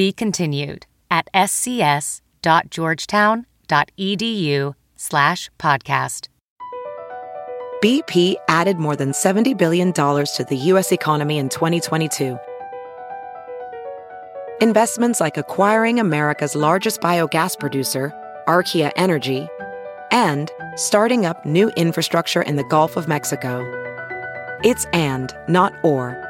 Be continued at scs.georgetown.edu slash podcast. BP added more than $70 billion to the U.S. economy in 2022. Investments like acquiring America's largest biogas producer, Archaea Energy, and starting up new infrastructure in the Gulf of Mexico. It's and, not or.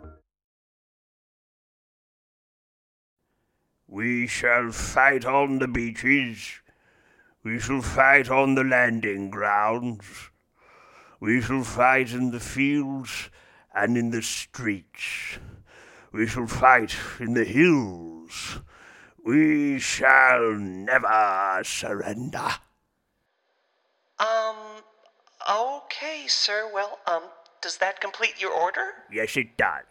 We shall fight on the beaches. We shall fight on the landing grounds. We shall fight in the fields and in the streets. We shall fight in the hills. We shall never surrender. Um, okay, sir. Well, um, does that complete your order? Yes, it does.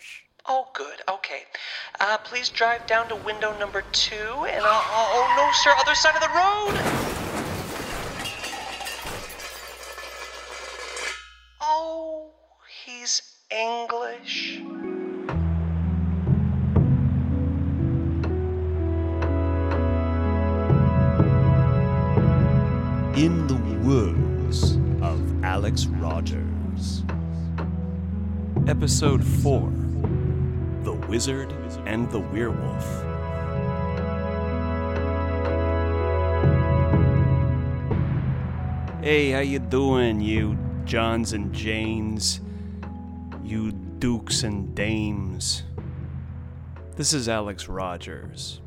Oh, good. Okay. Uh, please drive down to window number two, and I'll. Oh, no, sir, other side of the road! Oh, he's English. In the words of Alex Rogers. Episode 4 The Wizard and the Werewolf. Hey, how you doing, you Johns and Janes? You dukes and dames? This is Alex Rogers,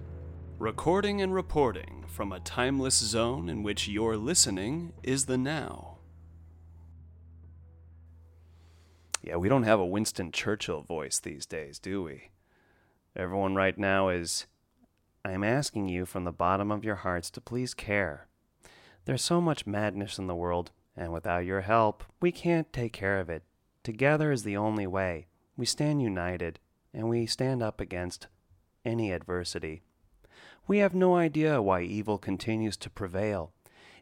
recording and reporting from a timeless zone in which your listening is the now. Yeah, we don't have a Winston Churchill voice these days, do we? Everyone right now is. I'm asking you from the bottom of your hearts to please care. There's so much madness in the world, and without your help, we can't take care of it. Together is the only way. We stand united, and we stand up against any adversity. We have no idea why evil continues to prevail.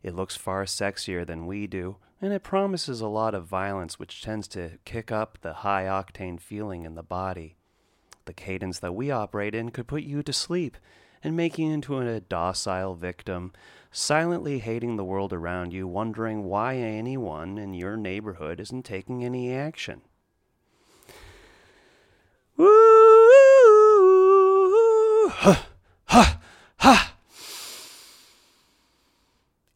It looks far sexier than we do, and it promises a lot of violence, which tends to kick up the high octane feeling in the body. The cadence that we operate in could put you to sleep and make you into a docile victim, silently hating the world around you, wondering why anyone in your neighborhood isn't taking any action. Woo! Ha! Ha! Ha!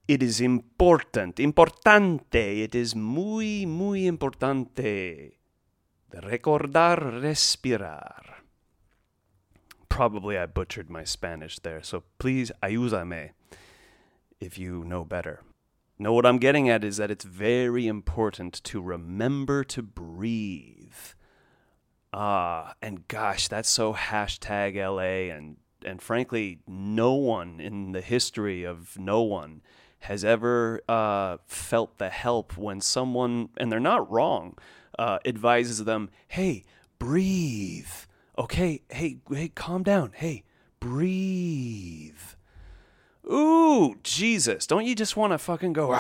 It is important, importante, it is muy, muy importante. De recordar respirar. Probably I butchered my Spanish there, so please ayúdame if you know better. No, what I'm getting at is that it's very important to remember to breathe. Ah, and gosh, that's so hashtag LA, and, and frankly, no one in the history of no one has ever uh, felt the help when someone, and they're not wrong, uh, advises them, hey, breathe. Okay, hey, hey, calm down. Hey, breathe. Ooh, Jesus. Don't you just want to fucking go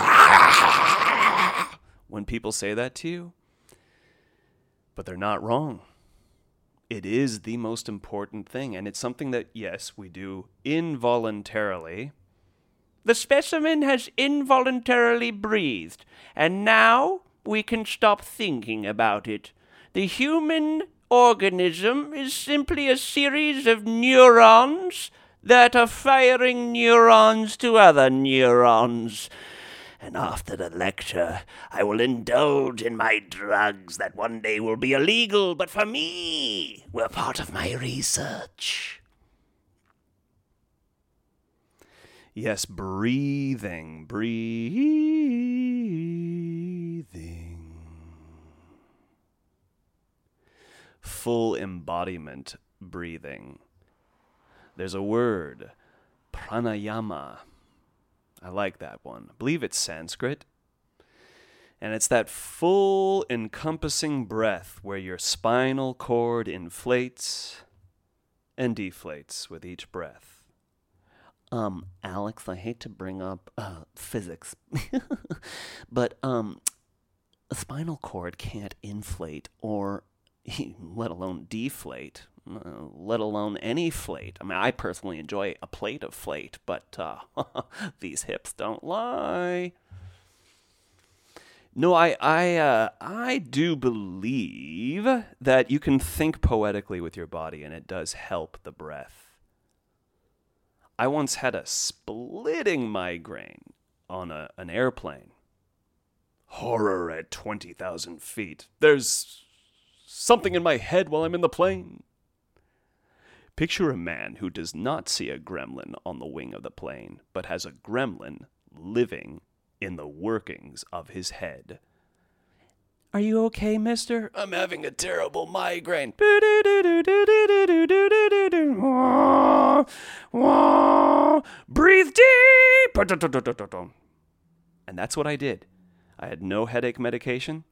when people say that to you? But they're not wrong. It is the most important thing, and it's something that, yes, we do involuntarily. The specimen has involuntarily breathed, and now we can stop thinking about it. The human organism is simply a series of neurons that are firing neurons to other neurons. And after the lecture, I will indulge in my drugs that one day will be illegal, but for me, were part of my research. Yes, breathing, breathing. Full embodiment breathing. There's a word, pranayama. I like that one. I believe it's Sanskrit. And it's that full encompassing breath where your spinal cord inflates and deflates with each breath. Um, Alex, I hate to bring up uh, physics, but um, a spinal cord can't inflate or, let alone deflate, uh, let alone any flate. I mean, I personally enjoy a plate of flate, but uh, these hips don't lie. No, I I uh, I do believe that you can think poetically with your body, and it does help the breath. I once had a splitting migraine on a, an airplane. Horror at 20,000 feet. There's something in my head while I'm in the plane. Picture a man who does not see a gremlin on the wing of the plane, but has a gremlin living in the workings of his head. Are you okay, mister? I'm having a terrible migraine. Breathe deep. And that's what I did. I had no headache medication.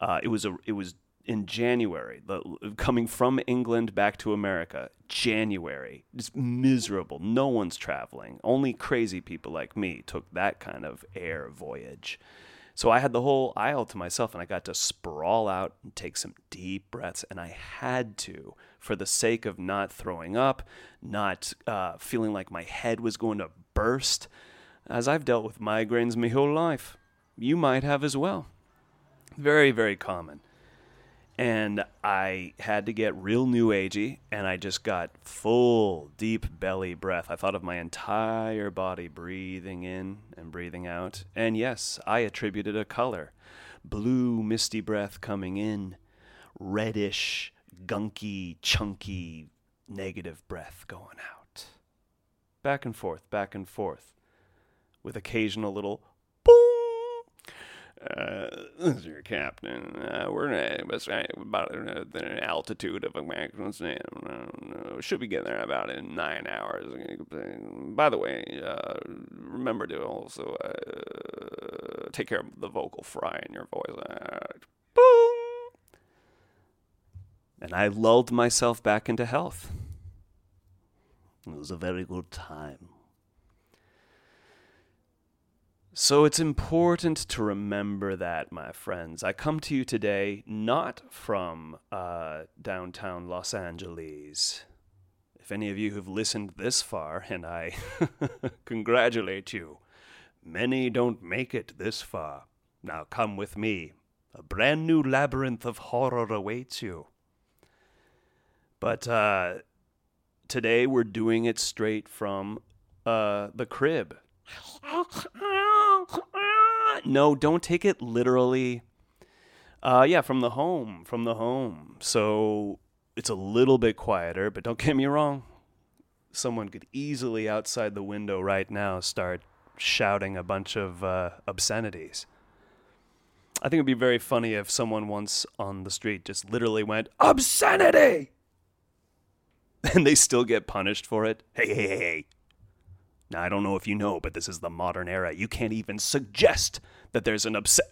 Uh, it was a it was in January, the, coming from England back to America. January, just miserable. No one's traveling. Only crazy people like me took that kind of air voyage. So I had the whole aisle to myself and I got to sprawl out and take some deep breaths. And I had to for the sake of not throwing up, not uh, feeling like my head was going to burst, as I've dealt with migraines my whole life. You might have as well. Very, very common and I had to get real new agey, and I just got full, deep belly breath. I thought of my entire body breathing in and breathing out. And yes, I attributed a color blue, misty breath coming in, reddish, gunky, chunky, negative breath going out. Back and forth, back and forth, with occasional little uh, this is your captain. Uh, we're about an altitude of a maximum. Uh, should be getting there about in nine hours. By the way, uh, remember to also uh, take care of the vocal fry in your voice. Uh, boom! And I lulled myself back into health. It was a very good time. So it's important to remember that, my friends. I come to you today not from uh, downtown Los Angeles. If any of you have listened this far, and I congratulate you, many don't make it this far. Now come with me. A brand new labyrinth of horror awaits you. But uh, today we're doing it straight from uh, the crib. No, don't take it literally. Uh, yeah, from the home, from the home. So it's a little bit quieter, but don't get me wrong. Someone could easily outside the window right now start shouting a bunch of uh, obscenities. I think it'd be very funny if someone once on the street just literally went, Obscenity! And they still get punished for it. Hey, hey, hey, hey. Now, I don't know if you know, but this is the modern era. You can't even suggest that there's an obscene.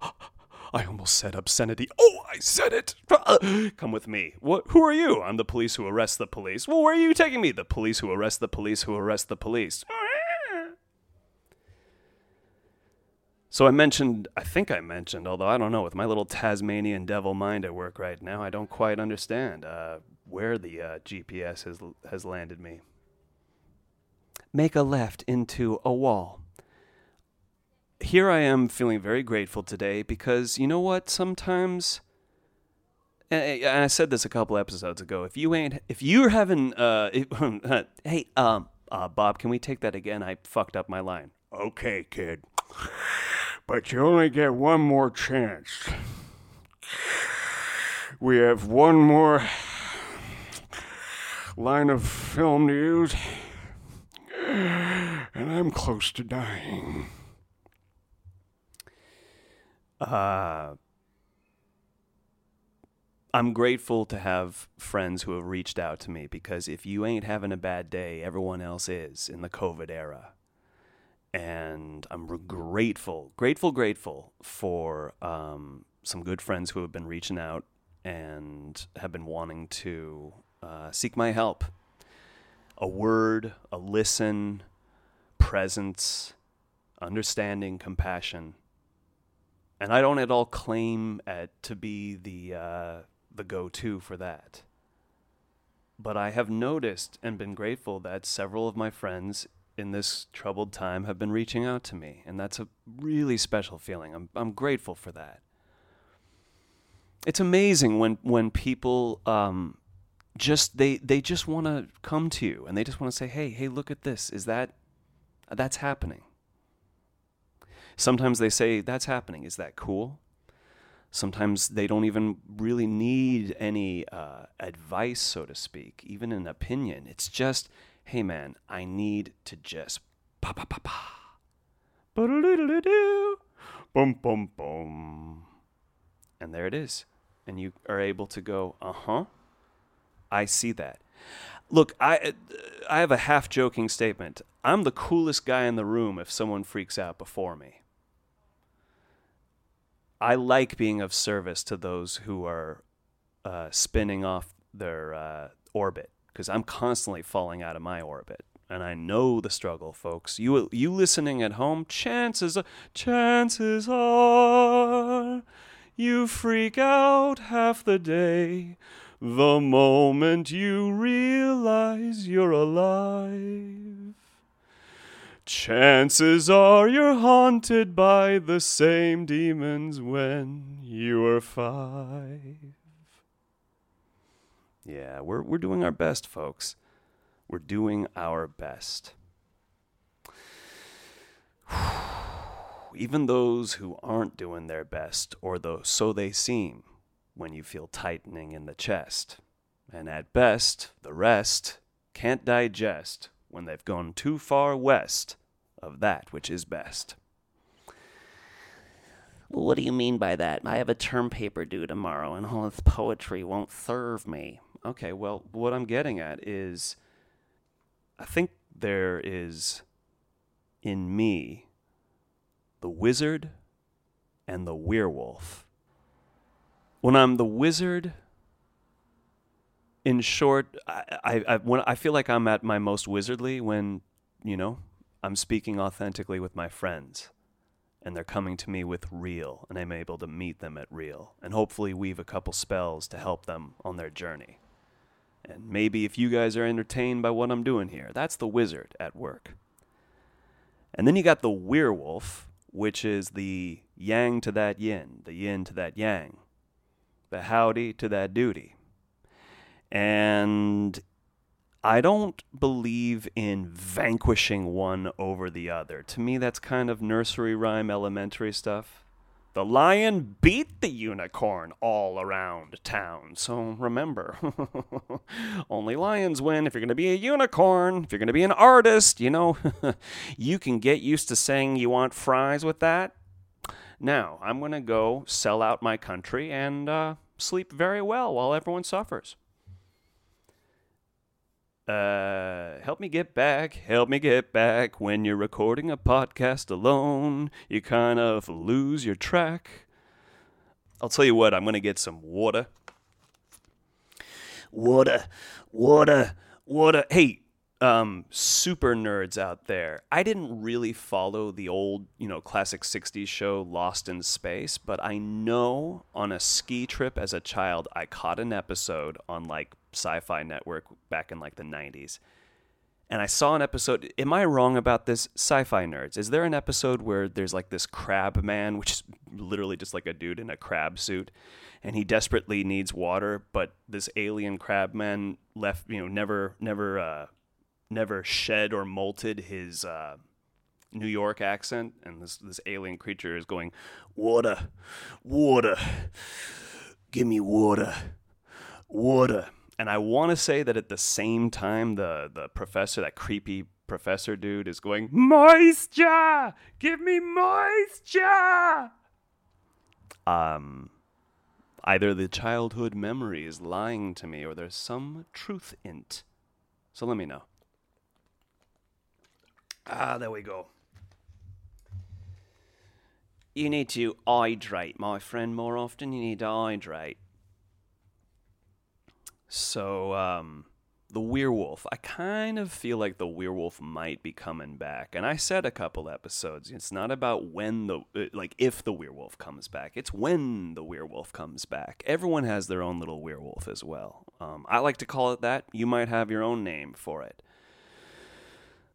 I almost said obscenity. Oh, I said it. Come with me. What? Who are you? I'm the police who arrest the police. Well, where are you taking me? The police who arrest the police who arrest the police. So I mentioned, I think I mentioned, although I don't know, with my little Tasmanian devil mind at work right now, I don't quite understand uh, where the uh, GPS has has landed me make a left into a wall. Here I am feeling very grateful today because you know what? Sometimes and I said this a couple episodes ago. If you ain't, if you're having, uh, if, hey, um, uh, Bob, can we take that again? I fucked up my line. Okay, kid. But you only get one more chance. We have one more line of film to use, and I'm close to dying. Uh, I'm grateful to have friends who have reached out to me because if you ain't having a bad day, everyone else is in the COVID era. And I'm grateful, grateful, grateful for um, some good friends who have been reaching out and have been wanting to uh, seek my help. A word, a listen, presence, understanding, compassion. And I don't at all claim at, to be the uh, the go-to for that. But I have noticed and been grateful that several of my friends in this troubled time have been reaching out to me, and that's a really special feeling. I'm I'm grateful for that. It's amazing when when people um, just they they just want to come to you and they just want to say, "Hey, hey, look at this. Is that that's happening?" Sometimes they say, "That's happening. Is that cool?" Sometimes they don't even really need any uh, advice, so to speak, even an opinion. It's just, hey man, I need to just pa pa pa pa. Boom, boom, boom. And there it is. And you are able to go, uh huh, I see that. Look, I, I have a half joking statement. I'm the coolest guy in the room if someone freaks out before me. I like being of service to those who are uh, spinning off their uh, orbit because I'm constantly falling out of my orbit. And I know the struggle, folks. You you listening at home, chances chances are you freak out half the day the moment you realize you're alive. Chances are you're haunted by the same demons when you were five. Yeah, we're, we're doing our best, folks. We're doing our best. Even those who aren't doing their best, or though so they seem, when you feel tightening in the chest. And at best, the rest can't digest when they've gone too far west of that which is best. What do you mean by that? I have a term paper due tomorrow, and all this poetry won't serve me. Okay, well, what I'm getting at is I think there is in me the wizard and the werewolf. When I'm the wizard, in short, I, I, I, when I feel like I'm at my most wizardly when, you know, I'm speaking authentically with my friends and they're coming to me with real and I'm able to meet them at real and hopefully weave a couple spells to help them on their journey. And maybe if you guys are entertained by what I'm doing here, that's the wizard at work. And then you got the werewolf, which is the yang to that yin, the yin to that yang, the howdy to that duty. And I don't believe in vanquishing one over the other. To me, that's kind of nursery rhyme, elementary stuff. The lion beat the unicorn all around town. So remember, only lions win. If you're going to be a unicorn, if you're going to be an artist, you know, you can get used to saying you want fries with that. Now, I'm going to go sell out my country and uh, sleep very well while everyone suffers uh, help me get back, help me get back. When you're recording a podcast alone, you kind of lose your track. I'll tell you what, I'm going to get some water. Water, water, water. Hey, um, super nerds out there. I didn't really follow the old, you know, classic 60s show Lost in Space, but I know on a ski trip as a child, I caught an episode on like Sci Fi Network back in like the 90s. And I saw an episode. Am I wrong about this? Sci fi nerds. Is there an episode where there's like this crab man, which is literally just like a dude in a crab suit, and he desperately needs water, but this alien crab man left, you know, never, never, uh, never shed or molted his uh, New York accent, and this this alien creature is going, water, water, give me water, water. And I want to say that at the same time, the the professor, that creepy professor dude, is going, moisture, give me moisture. Um, either the childhood memory is lying to me, or there's some truth in it. So let me know. Ah, there we go. You need to hydrate, my friend, more often. You need to hydrate. So, um, the werewolf. I kind of feel like the werewolf might be coming back. And I said a couple episodes, it's not about when the, uh, like, if the werewolf comes back. It's when the werewolf comes back. Everyone has their own little werewolf as well. Um, I like to call it that. You might have your own name for it.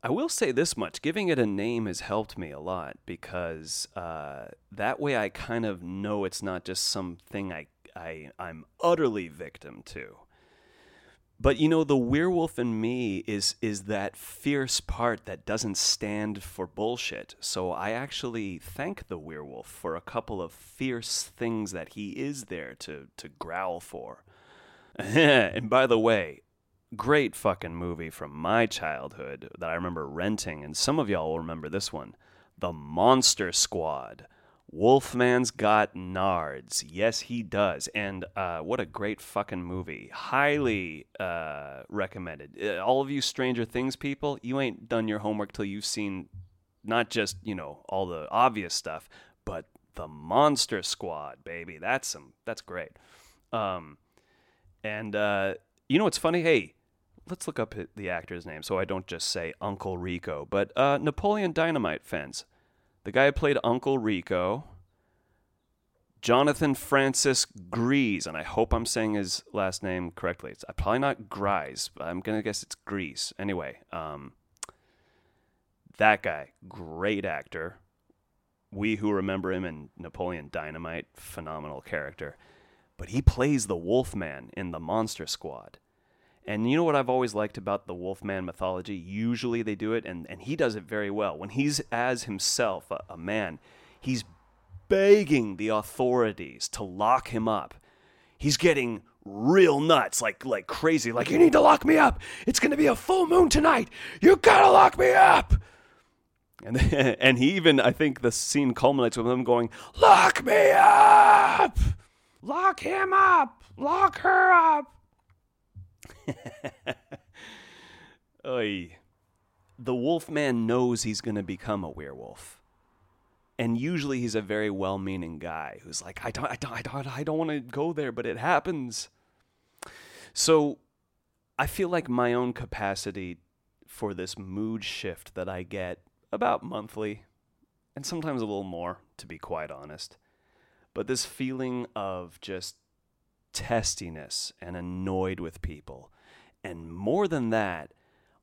I will say this much giving it a name has helped me a lot because uh, that way I kind of know it's not just something I, I, I'm utterly victim to. But you know, the werewolf in me is is that fierce part that doesn't stand for bullshit. So I actually thank the werewolf for a couple of fierce things that he is there to to growl for. and by the way, great fucking movie from my childhood that I remember renting, and some of y'all will remember this one The Monster Squad. Wolfman's got nards. Yes, he does. And uh, what a great fucking movie. Highly uh, recommended. Uh, all of you Stranger Things people, you ain't done your homework till you've seen not just, you know, all the obvious stuff, but the Monster Squad, baby. That's some that's great. Um, and uh, you know what's funny? Hey, let's look up the actor's name so I don't just say Uncle Rico. But uh, Napoleon Dynamite fans. The guy who played Uncle Rico, Jonathan Francis Gries, and I hope I'm saying his last name correctly. It's probably not Grise, but I'm gonna guess it's Grease. Anyway, um, that guy, great actor. We who remember him in Napoleon Dynamite, phenomenal character. But he plays the Wolfman in the Monster Squad. And you know what I've always liked about the Wolfman mythology? Usually they do it, and, and he does it very well. When he's as himself, a, a man, he's begging the authorities to lock him up. He's getting real nuts, like like crazy, like you need to lock me up. It's gonna be a full moon tonight. You gotta lock me up. And and he even I think the scene culminates with him going, "Lock me up, lock him up, lock her up." Oy. The wolfman knows he's going to become a werewolf. And usually he's a very well-meaning guy who's like, I don't, I don't, I don't, I don't want to go there, but it happens. So I feel like my own capacity for this mood shift that I get about monthly, and sometimes a little more, to be quite honest. But this feeling of just testiness and annoyed with people. And more than that,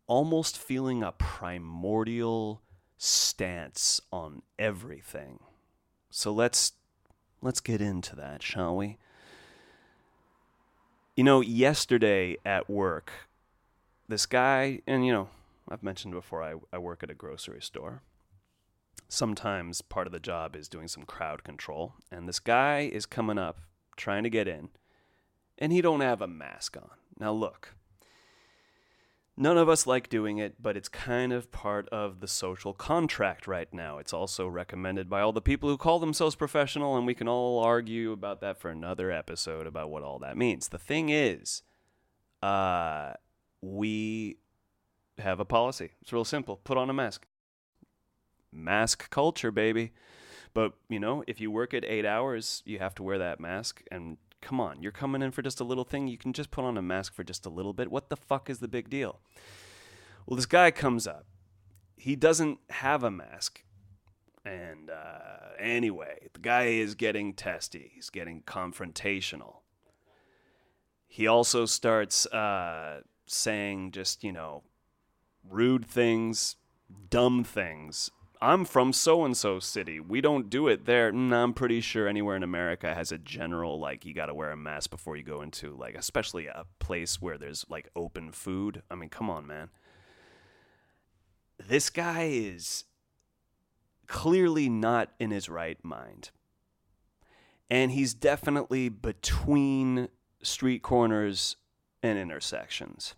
almost feeling a primordial stance on everything. So let's let's get into that, shall we? You know, yesterday at work, this guy, and you know, I've mentioned before I, I work at a grocery store. Sometimes part of the job is doing some crowd control, and this guy is coming up trying to get in and he don't have a mask on. Now look, none of us like doing it, but it's kind of part of the social contract right now. It's also recommended by all the people who call themselves professional, and we can all argue about that for another episode about what all that means. The thing is, uh, we have a policy. It's real simple. Put on a mask. Mask culture, baby. But, you know, if you work at eight hours, you have to wear that mask. And Come on, you're coming in for just a little thing. You can just put on a mask for just a little bit. What the fuck is the big deal? Well, this guy comes up. He doesn't have a mask. And uh, anyway, the guy is getting testy. He's getting confrontational. He also starts uh, saying just, you know, rude things, dumb things. I'm from so and so city. We don't do it there. Mm, I'm pretty sure anywhere in America has a general like you got to wear a mask before you go into like especially a place where there's like open food. I mean, come on, man. This guy is clearly not in his right mind. And he's definitely between street corners and intersections.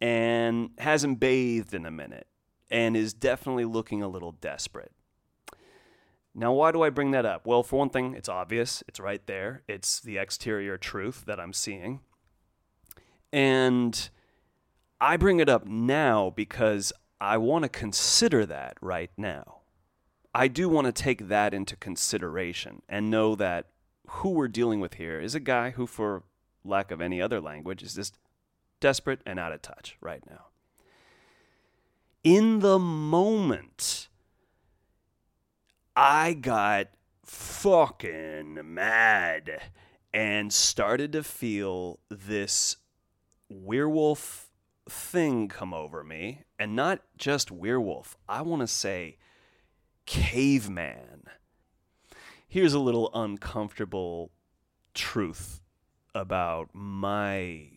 And hasn't bathed in a minute and is definitely looking a little desperate. Now, why do I bring that up? Well, for one thing, it's obvious. It's right there. It's the exterior truth that I'm seeing. And I bring it up now because I want to consider that right now. I do want to take that into consideration and know that who we're dealing with here is a guy who, for lack of any other language, is just desperate and out of touch right now in the moment, I got fucking mad and started to feel this werewolf thing come over me. And not just werewolf, I want to say caveman. Here's a little uncomfortable truth about my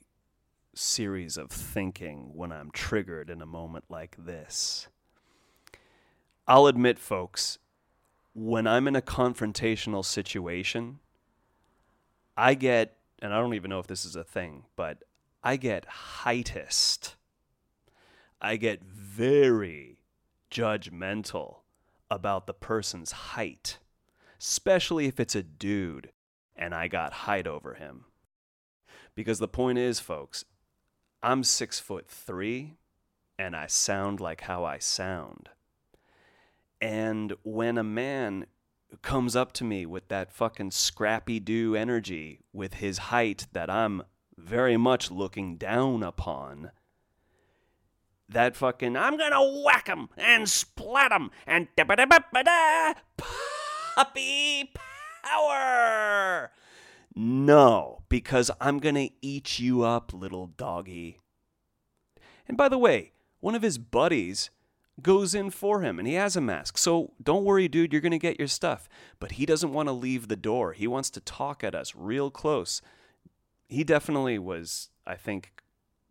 series of thinking when I'm triggered in a moment like this. I'll admit, folks, when I'm in a confrontational situation, I get, and I don't even know if this is a thing, but I get heightest. I get very judgmental about the person's height, especially if it's a dude and I got height over him. Because the point is, folks, I'm six foot three and I sound like how I sound. And when a man comes up to me with that fucking Scrappy-Doo energy with his height that I'm very much looking down upon, that fucking I'm gonna whack him and splat him and da ba da ba da puppy power. No, because I'm going to eat you up, little doggy. And by the way, one of his buddies goes in for him and he has a mask. So don't worry, dude, you're going to get your stuff. But he doesn't want to leave the door. He wants to talk at us real close. He definitely was, I think,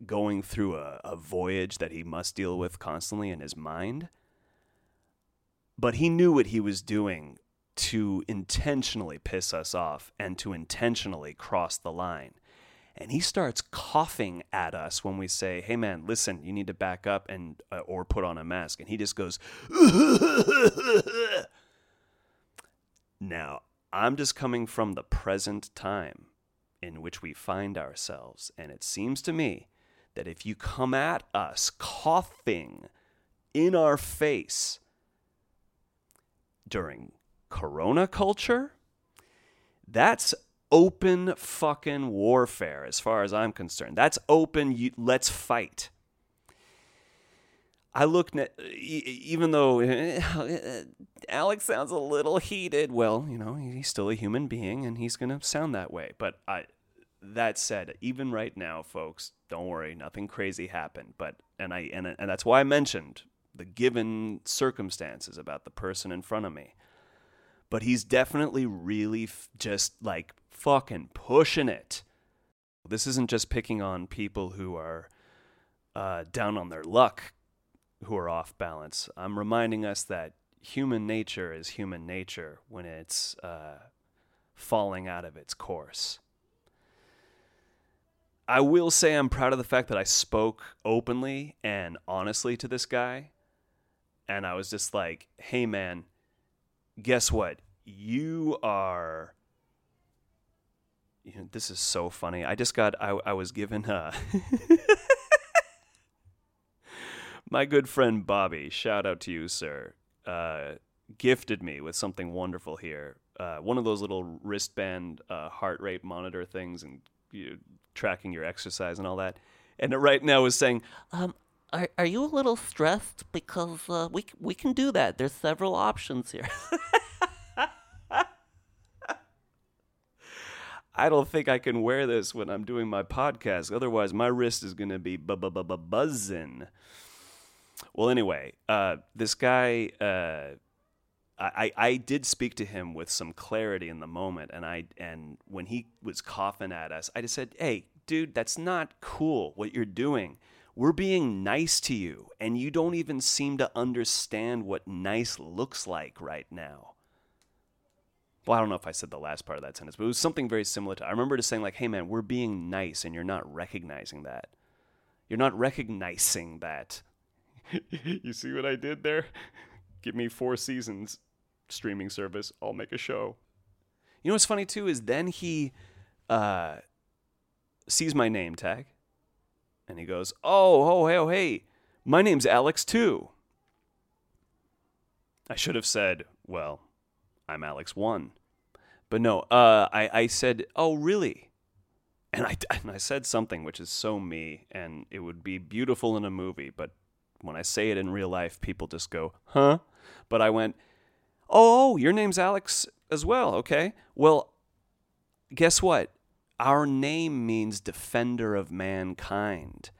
going through a, a voyage that he must deal with constantly in his mind. But he knew what he was doing to intentionally piss us off and to intentionally cross the line. And he starts coughing at us when we say, "Hey man, listen, you need to back up and uh, or put on a mask." And he just goes Now, I'm just coming from the present time in which we find ourselves, and it seems to me that if you come at us coughing in our face during corona culture, that's open fucking warfare as far as I'm concerned. That's open, you, let's fight. I look at, even though Alex sounds a little heated, well, you know, he's still a human being and he's going to sound that way. But I, that said, even right now, folks, don't worry, nothing crazy happened. But, and I, and, and that's why I mentioned the given circumstances about the person in front of me but he's definitely really f- just like fucking pushing it. This isn't just picking on people who are uh, down on their luck, who are off balance. I'm reminding us that human nature is human nature when it's uh, falling out of its course. I will say I'm proud of the fact that I spoke openly and honestly to this guy. And I was just like, hey, man, guess what? You are. You know, this is so funny. I just got. I, I was given. Uh, my good friend Bobby, shout out to you, sir. Uh, gifted me with something wonderful here. Uh, one of those little wristband uh, heart rate monitor things and you know, tracking your exercise and all that. And it right now is saying, um, are, are you a little stressed? Because uh, we, we can do that. There's several options here. I don't think I can wear this when I'm doing my podcast. Otherwise, my wrist is going to be bu- bu- bu- bu- buzzing. Well, anyway, uh, this guy, uh, I, I did speak to him with some clarity in the moment, and I and when he was coughing at us, I just said, "Hey, dude, that's not cool. What you're doing. We're being nice to you, and you don't even seem to understand what nice looks like right now." Well, I don't know if I said the last part of that sentence, but it was something very similar to. I remember just saying like, "Hey, man, we're being nice, and you're not recognizing that. You're not recognizing that." you see what I did there? Give me four seasons streaming service. I'll make a show. You know what's funny too is then he uh, sees my name tag, and he goes, "Oh, oh, hey, oh, hey, my name's Alex too." I should have said, "Well, I'm Alex one," but no. Uh, I I said, "Oh, really?" And I and I said something which is so me, and it would be beautiful in a movie, but when I say it in real life, people just go, "Huh?" But I went, "Oh, your name's Alex as well. Okay. Well, guess what? Our name means defender of mankind.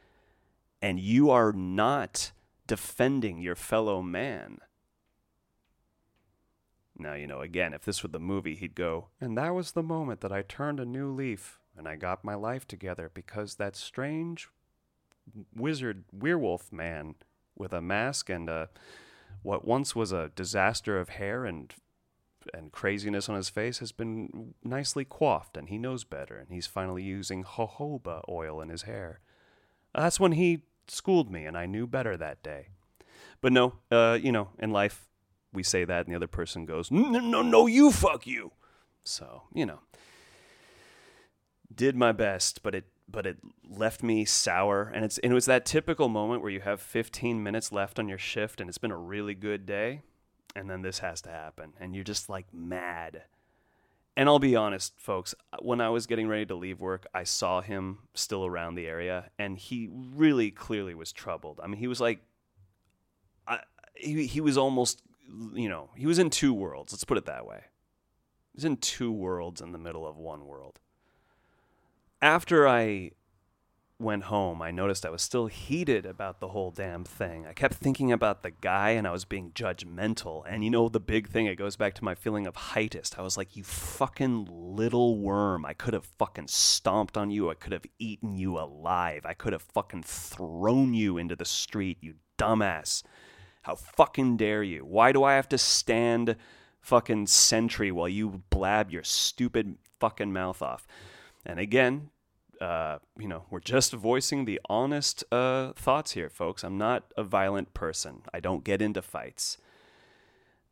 And you are not defending your fellow man." Now, you know, again, if this were the movie, he'd go, "And that was the moment that I turned a new leaf and I got my life together because that strange wizard werewolf man with a mask and a what once was a disaster of hair and and craziness on his face has been nicely coiffed and he knows better and he's finally using jojoba oil in his hair. That's when he schooled me and I knew better that day. But no, uh, you know, in life we say that and the other person goes, "No, no, no, you fuck you." So, you know, did my best, but it but it left me sour and it's and it was that typical moment where you have 15 minutes left on your shift and it's been a really good day and then this has to happen. And you're just like mad. And I'll be honest folks uh, when I was getting ready to leave work I saw him still around the area and he really clearly was troubled. I mean he was like I, he, he was almost you know he was in two worlds. Let's put it that way. He was in two worlds in the middle of one world. After I went home, I noticed I was still heated about the whole damn thing. I kept thinking about the guy and I was being judgmental. And you know, the big thing, it goes back to my feeling of heightist. I was like, you fucking little worm. I could have fucking stomped on you. I could have eaten you alive. I could have fucking thrown you into the street, you dumbass. How fucking dare you? Why do I have to stand fucking sentry while you blab your stupid fucking mouth off? And again, uh, you know, we're just voicing the honest uh, thoughts here, folks. I'm not a violent person. I don't get into fights.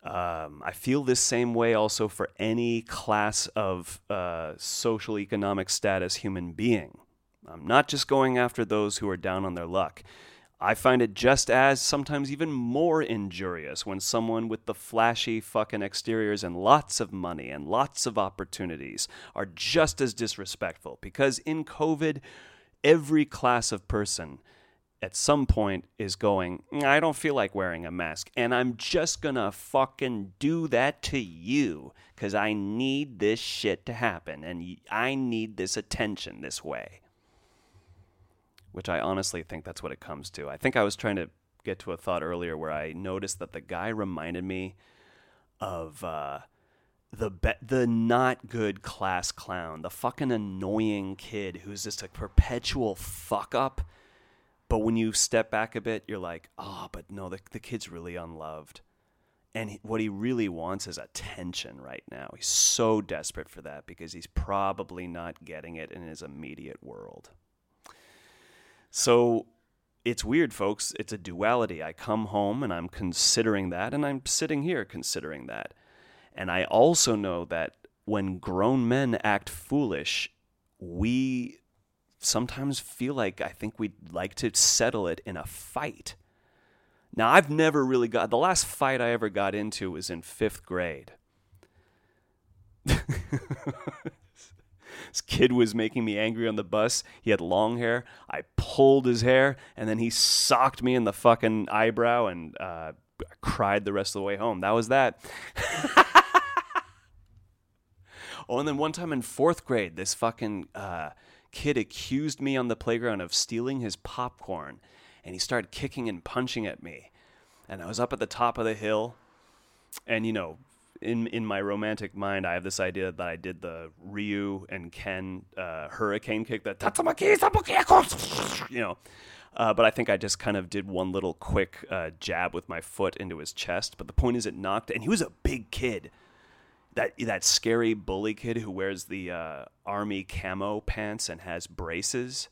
Um, I feel this same way also for any class of uh, social economic status human being. I'm not just going after those who are down on their luck. I find it just as, sometimes even more injurious when someone with the flashy fucking exteriors and lots of money and lots of opportunities are just as disrespectful. Because in COVID, every class of person at some point is going, I don't feel like wearing a mask, and I'm just gonna fucking do that to you because I need this shit to happen and I need this attention this way which I honestly think that's what it comes to. I think I was trying to get to a thought earlier where I noticed that the guy reminded me of uh, the be- the not good class clown, the fucking annoying kid who's just a perpetual fuck up. But when you step back a bit, you're like, oh, but no, the, the kid's really unloved. And he, what he really wants is attention right now. He's so desperate for that because he's probably not getting it in his immediate world. So it's weird, folks. It's a duality. I come home and I'm considering that, and I'm sitting here considering that. And I also know that when grown men act foolish, we sometimes feel like I think we'd like to settle it in a fight. Now, I've never really got the last fight I ever got into was in fifth grade. This kid was making me angry on the bus. He had long hair. I pulled his hair, and then he socked me in the fucking eyebrow and uh, cried the rest of the way home. That was that. Oh, and then one time in fourth grade, this fucking uh, kid accused me on the playground of stealing his popcorn, and he started kicking and punching at me. And I was up at the top of the hill, and you know, in in my romantic mind, I have this idea that I did the Ryu and Ken uh, hurricane kick, that Tatsumaki you know. Uh, but I think I just kind of did one little quick uh, jab with my foot into his chest. But the point is, it knocked, and he was a big kid. That that scary bully kid who wears the uh, army camo pants and has braces,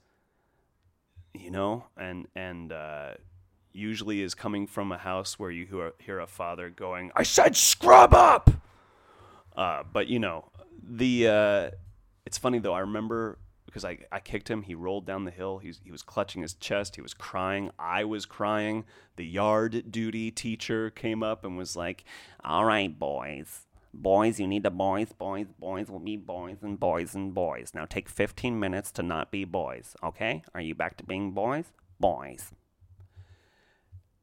you know, and and uh, usually is coming from a house where you hear, a father going, "I said scrub up." Uh, but you know, the uh, it's funny though. I remember because I, I kicked him. He rolled down the hill. He was, he was clutching his chest. He was crying. I was crying. The yard duty teacher came up and was like, All right, boys. Boys, you need the boys. Boys, boys will be boys and boys and boys. Now take 15 minutes to not be boys, okay? Are you back to being boys? Boys.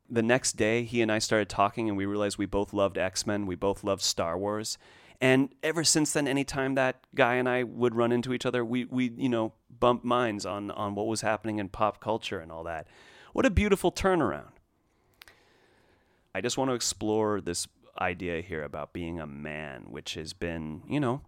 The next day, he and I started talking, and we realized we both loved X Men. We both loved Star Wars. And ever since then, anytime that guy and I would run into each other, we, we you know, bump minds on, on what was happening in pop culture and all that. What a beautiful turnaround. I just want to explore this idea here about being a man, which has been, you know,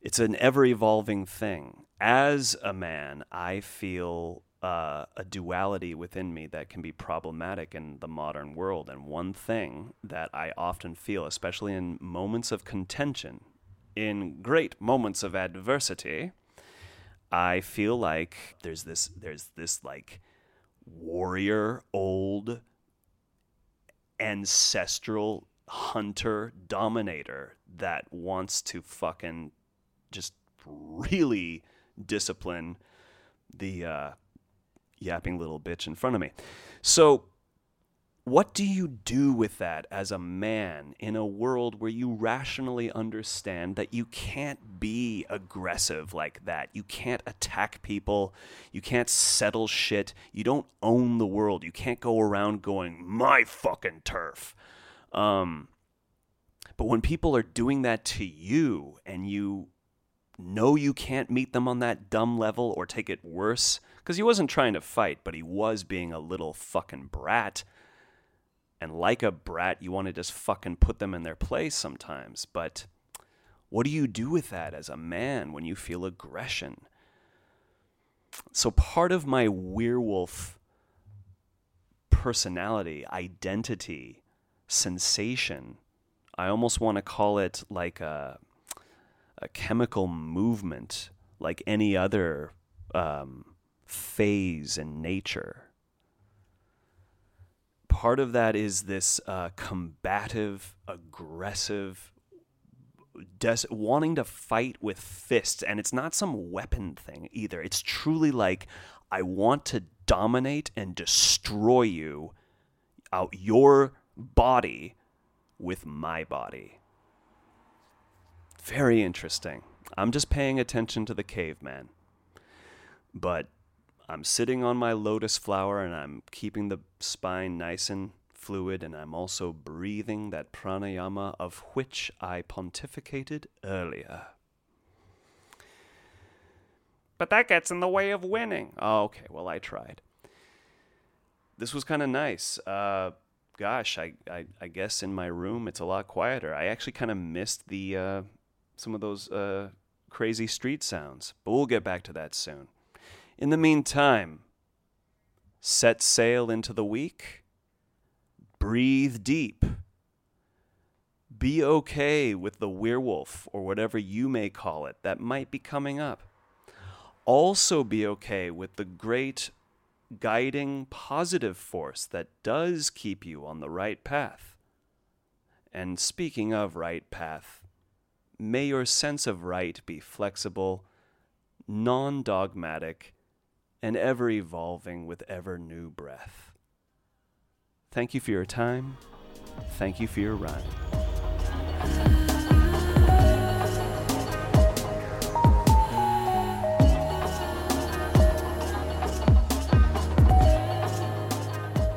it's an ever evolving thing. As a man, I feel uh, a duality within me that can be problematic in the modern world. And one thing that I often feel, especially in moments of contention, in great moments of adversity, I feel like there's this there's this like warrior old ancestral hunter dominator that wants to fucking just really discipline the uh, yapping little bitch in front of me. So, what do you do with that as a man in a world where you rationally understand that you can't be aggressive like that? You can't attack people. You can't settle shit. You don't own the world. You can't go around going, my fucking turf. Um, but when people are doing that to you and you know you can't meet them on that dumb level or take it worse, because he wasn't trying to fight, but he was being a little fucking brat. And like a brat, you want to just fucking put them in their place sometimes. But what do you do with that as a man when you feel aggression? So part of my werewolf personality, identity, sensation, I almost want to call it like a, a chemical movement, like any other um, phase in nature. Part of that is this uh, combative, aggressive, des- wanting to fight with fists. And it's not some weapon thing either. It's truly like, I want to dominate and destroy you out your body with my body. Very interesting. I'm just paying attention to the caveman. But I'm sitting on my lotus flower and I'm keeping the spine nice and fluid, and I'm also breathing that pranayama of which I pontificated earlier. But that gets in the way of winning. Oh, okay, well, I tried. This was kind of nice. Uh, gosh, I, I, I, guess in my room it's a lot quieter. I actually kind of missed the uh, some of those uh, crazy street sounds, but we'll get back to that soon. In the meantime, set sail into the week, breathe deep, be okay with the werewolf or whatever you may call it that might be coming up. Also, be okay with the great guiding positive force that does keep you on the right path. And speaking of right path, may your sense of right be flexible, non dogmatic, and ever evolving with ever new breath. Thank you for your time. Thank you for your run.